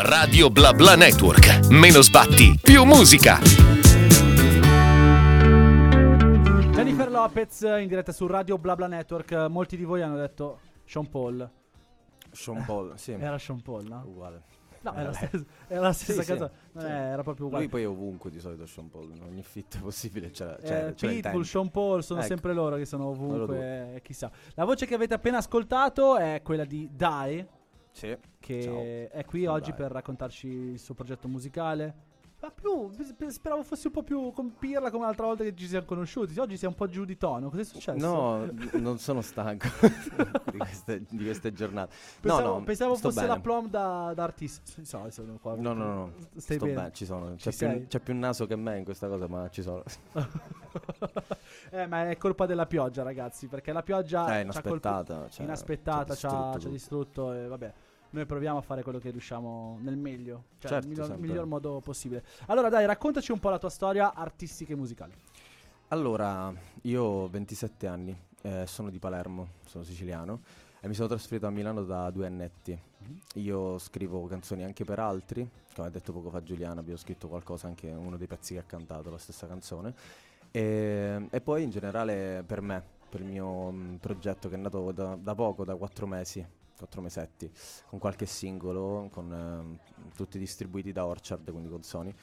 Radio Bla Bla Network. Meno sbatti, più musica. Jennifer Lopez in diretta su Radio Bla Bla Network. Molti di voi hanno detto Sean Paul. Sean Paul, sì. Era Sean Paul, no? Uguale. No, Eh, era, la lei. stessa, era la stessa Sì, cosa. sì, è- era proprio uguale. Lui poi è ovunque di solito Sean Paul, in ogni fit possibile c'era, Eh, c'era, c'era il Pitbull. Sean Paul sono Ecco. sempre loro che sono ovunque. chissà. La voce che avete appena ascoltato è quella di Dai, Sì. che Ciao. è qui Ciao, oggi Dai. per raccontarci il suo progetto musicale. Ma più, sp- speravo fossi un po' più con pirla come l'altra volta che ci siamo conosciuti. Oggi sei un po' giù di tono. Cos'è successo? No, non sono stanco di, queste, di queste giornate. Pensavo, no, no, pensavo fosse bene. la plom da, da artista. So, qua. No, no, no, Stai sto bene. bene, ci sono. Ci C'è più, sei? c'è più naso che me in questa cosa, ma ci sono. eh, ma è colpa della pioggia, ragazzi. Perché la pioggia È ci ha inaspettata. colpi- cioè, inaspettata, ci ha, distrutto ci distrutto. E vabbè, noi proviamo a fare quello che riusciamo nel meglio, cioè Certo, nel miglior, miglior modo possibile. Allora, dai, raccontaci un po' la tua storia artistica e musicale. Allora, io ho 27 anni, eh, sono di Palermo, sono siciliano e mi sono trasferito a Milano da due annetti. Io scrivo canzoni anche per altri, come ha detto poco fa Giuliana, abbiamo scritto qualcosa anche uno dei pezzi che ha cantato, la stessa canzone. E, e poi in generale per me, per il mio mh, progetto che è nato da, da poco, da quattro mesi, quattro mesetti, con qualche singolo, con ehm, tutti distribuiti da Orchard, quindi con Sony.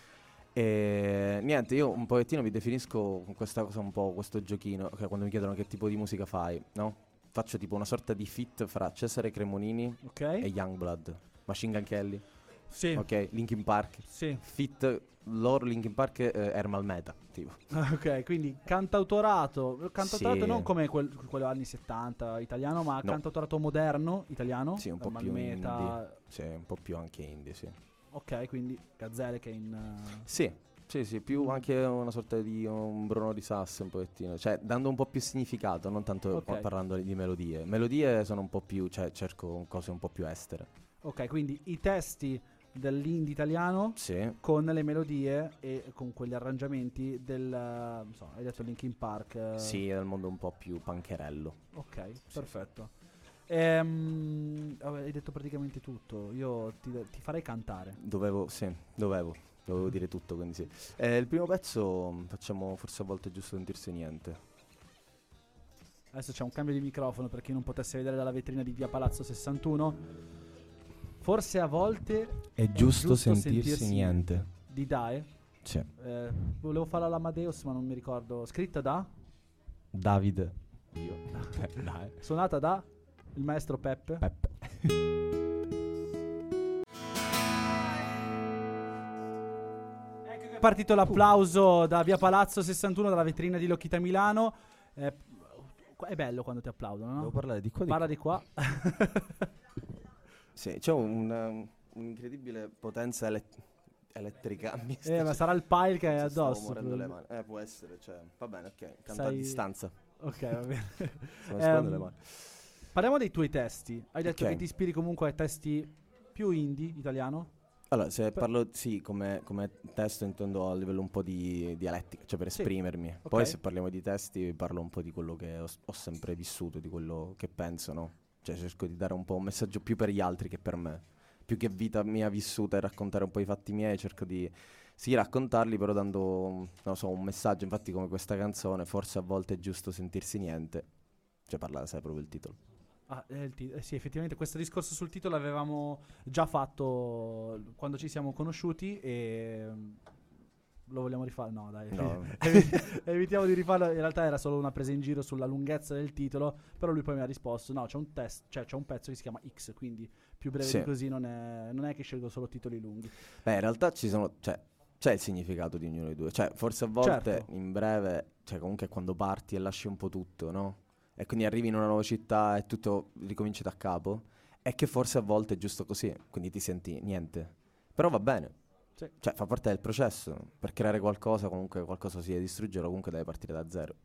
E niente, io un pochettino mi definisco con questa cosa un po', questo giochino, che quando mi chiedono che tipo di musica fai, no? Faccio tipo una sorta di fit fra Cesare Cremonini Ok? e Youngblood, Machine Gun Kelly, Sì. ok? Linkin Park, Sì. fit loro Linkin Park eh, Ermal Meta, tipo. ok, quindi cantautorato. Cantautorato Sì. non come quel, quello anni 70 italiano, ma No. cantautorato moderno italiano. Sì, un po' Normal più Meta. indie. Sì, un po' più anche indie, sì. Ok, quindi Gazzelle che in... uh, Sì, sì, sì, più anche una sorta di un Bruno di Sass un pochettino, cioè dando un po' più significato, non tanto Ok. qua- parlando di melodie. Melodie sono un po' più, cioè cerco cose un po' più estere. Ok, quindi i testi dell'indie italiano Sì, con le melodie e con quegli arrangiamenti del... non so, hai detto Linkin Park. uh, sì, è il mondo un po' più pancherello. Ok, perfetto. Ehm, hai detto praticamente tutto. Io ti, ti farei cantare. Dovevo, sì, dovevo, dovevo dire tutto, quindi sì. Eh, il primo pezzo facciamo forse a volte giusto sentirsi niente. Adesso c'è un cambio di microfono per chi non potesse vedere dalla vetrina di via Palazzo 61. Forse a volte È giusto giusto sentirsi sentirsi niente. di Dae. Sì. eh, volevo farla all'Amadeus, ma non mi ricordo. Scritta da? David. Io. Eh, dai. Suonata da? Il maestro Peppe. Peppe. Ecco è partito l'applauso da via Palazzo 61, dalla vetrina di Lokita Milano. Eh, è bello quando ti applaudono, no? Devo parlare di qua di Parla di qua. Sì, c'è un, um, un'incredibile potenza ele- elettrica. eh, ma sarà il pile che è addosso. Eh, può essere, cioè, va bene, ok. Canta Sai- a distanza. Ok, va bene. Mani. Parliamo dei tuoi testi. Hai detto Ok. che ti ispiri comunque a testi più indie italiano? Allora, se parlo, sì, come, come testo intendo a livello un po' di dialettica, cioè per Sì. esprimermi. Ok. Poi se parliamo di testi parlo un po' di quello che ho, ho sempre vissuto, di quello che penso, no? Cioè cerco di dare un po' un messaggio più per gli altri che per me. Più che vita mia vissuta e raccontare un po' i fatti miei, cerco di, sì, raccontarli però dando, so, un messaggio. Infatti come questa canzone, forse a volte è giusto sentirsi niente. Cioè parla, sai proprio il titolo. Ah, eh, ti- sì, effettivamente questo discorso sul titolo l'avevamo già fatto quando ci siamo conosciuti e lo vogliamo rifare? No, dai. No. Evi- Evitiamo di rifarlo. In realtà era solo una presa in giro sulla lunghezza del titolo. Però lui poi mi ha risposto: No, c'è un test, cioè c'è un pezzo che si chiama X. Quindi più breve Sì. di così non è, non è che scelgo solo titoli lunghi. Beh, in realtà ci sono, cioè, c'è il significato di ognuno dei due. Cioè, forse a volte Certo. in breve, cioè, comunque è quando parti e lasci un po' tutto, no? E quindi arrivi in una nuova città e tutto ricominci da capo. E che forse a volte è giusto così, quindi ti senti niente. Però va bene. Sì. Cioè, fa parte del processo. Per creare qualcosa, comunque qualcosa si deve distruggere, comunque deve partire da zero.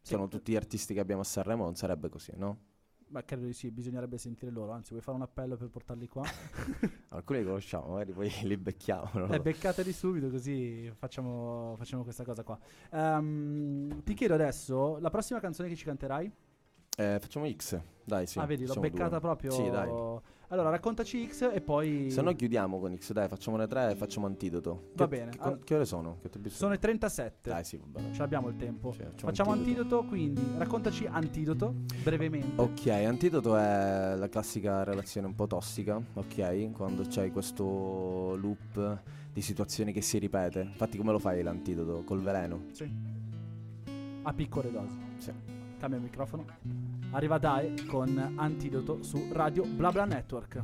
Sì. Sono tutti gli artisti che abbiamo a Sanremo, non sarebbe così, no? Ma credo di sì, bisognerebbe sentire loro. Anzi, vuoi fare un appello per portarli qua? Alcuni li conosciamo, magari poi li becchiamo. Eh, beccateli subito così facciamo, facciamo questa cosa qua. Ehm, ti chiedo adesso, la prossima canzone che ci canterai? Eh, facciamo X, dai, sì. ah, vedi, l'ho beccata due. proprio. Sì, dai. Allora, raccontaci X e poi. Se no chiudiamo con X, dai, facciamone tre e facciamo antidoto. Va Che- bene. Che, Allora- che ore sono? Che Sono i 37. Dai, sì, va bene. Ce l'abbiamo il tempo. Sì, facciamo Facciamo antidoto, quindi raccontaci antidoto brevemente. Ok, antidoto è la classica relazione un po' tossica, ok? Quando c'hai questo loop di situazioni che si ripete. Infatti come lo fai l'antidoto? Col veleno? Sì. A piccole dosi. Sì. Cambia il microfono. Arriva Dai con Antidoto su Radio BlaBla Network.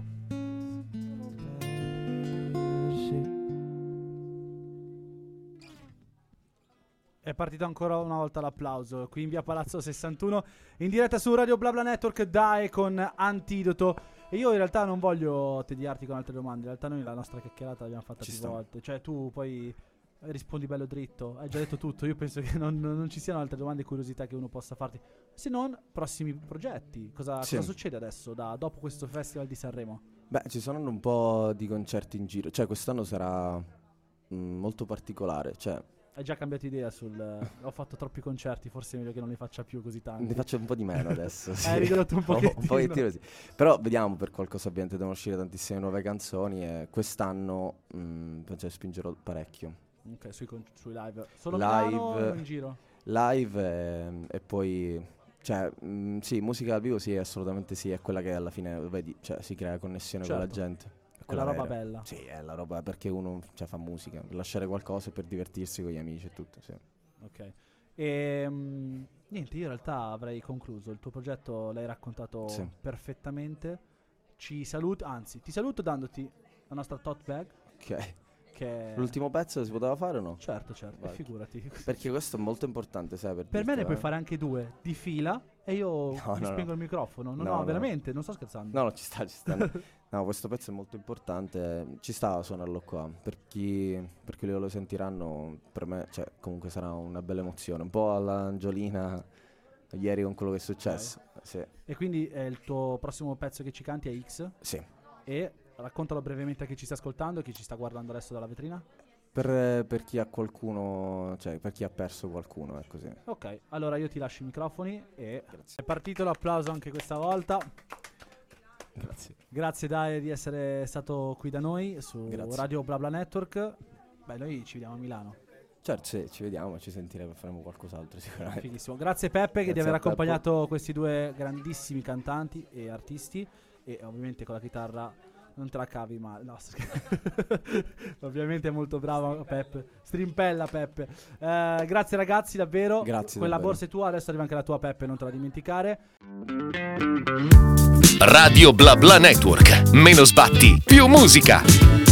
È partito ancora una volta l'applauso qui in via Palazzo 61 in diretta su Radio BlaBla Network Dai con Antidoto e io in realtà non voglio tediarti con altre domande, in realtà noi la nostra chiacchierata l'abbiamo fatta Ci più sta. volte, cioè tu poi rispondi bello dritto, hai già detto tutto, io penso che non, non ci siano altre domande e curiosità che uno possa farti, se non prossimi progetti, cosa, Sì. cosa succede adesso da, dopo questo festival di Sanremo? Beh, ci saranno un po' di concerti in giro. Cioè, quest'anno sarà mm, molto particolare. Cioè, Hai già cambiato idea sul... ho fatto troppi concerti, forse è meglio che non li faccia più così tanti. ne faccio un po' di meno adesso. sì. Hai ridotto un pochettino. un pochettino sì. Però vediamo per qualcosa ovviamente devono uscire tantissime nuove canzoni e quest'anno mm, penso che spingerò parecchio. Ok, sui, con- sui live. Solo Live. in giro? Live e, e poi cioè mm, sì, musica dal vivo sì, assolutamente sì, è quella che alla fine vedi, cioè si crea connessione con la Certo. gente. È la quella roba vera. bella. Sì, è la roba perché uno cioè, fa musica, per lasciare qualcosa per divertirsi con gli amici e tutto, sì. Ok. E mm, niente, io in realtà avrei concluso. Il tuo progetto l'hai raccontato Sì. perfettamente. Ci saluto, anzi, ti saluto dandoti la nostra tote bag. Ok. Che L'ultimo pezzo si poteva fare o no? Certo, certo, Vai. figurati. Perché questo è molto importante, sai, per, Per me ne puoi eh. fare anche due di fila e io No, mi no, spengo no. il microfono. No, No, veramente, non sto scherzando. No, no, ci sta, ci sta. No, questo pezzo è molto importante. Ci sta a suonarlo qua. Per chi, per chi lo sentiranno, per me, cioè, comunque sarà una bella emozione. Un po' all'Angiolina ieri con quello che è successo. Sì, E quindi eh, il tuo prossimo pezzo che ci canti è X. sì. E raccontalo brevemente a chi ci sta ascoltando, chi ci sta guardando adesso dalla vetrina. Per, per chi ha qualcuno, cioè per chi ha perso qualcuno, è così. Ok, allora io ti lascio i microfoni e Grazie. è partito l'applauso anche questa volta. Grazie. Grazie Dai di essere stato qui da noi su Grazie. Radio BlaBla Network. Beh, noi ci vediamo a Milano. Certo, sì, ci vediamo, ci sentiremo, faremo qualcos'altro sicuramente. Fighissimo. Grazie Peppe che di Grazie aver a Peppo. accompagnato questi due grandissimi cantanti e artisti e ovviamente con la chitarra non te la cavi male. No, ovviamente è molto bravo Peppe. Strimpella Peppe. Eh, grazie ragazzi davvero. Grazie Quella davvero. borsa è tua, adesso arriva anche la tua Peppe, non te la dimenticare. Radio Bla Bla Network. Meno sbatti, più musica.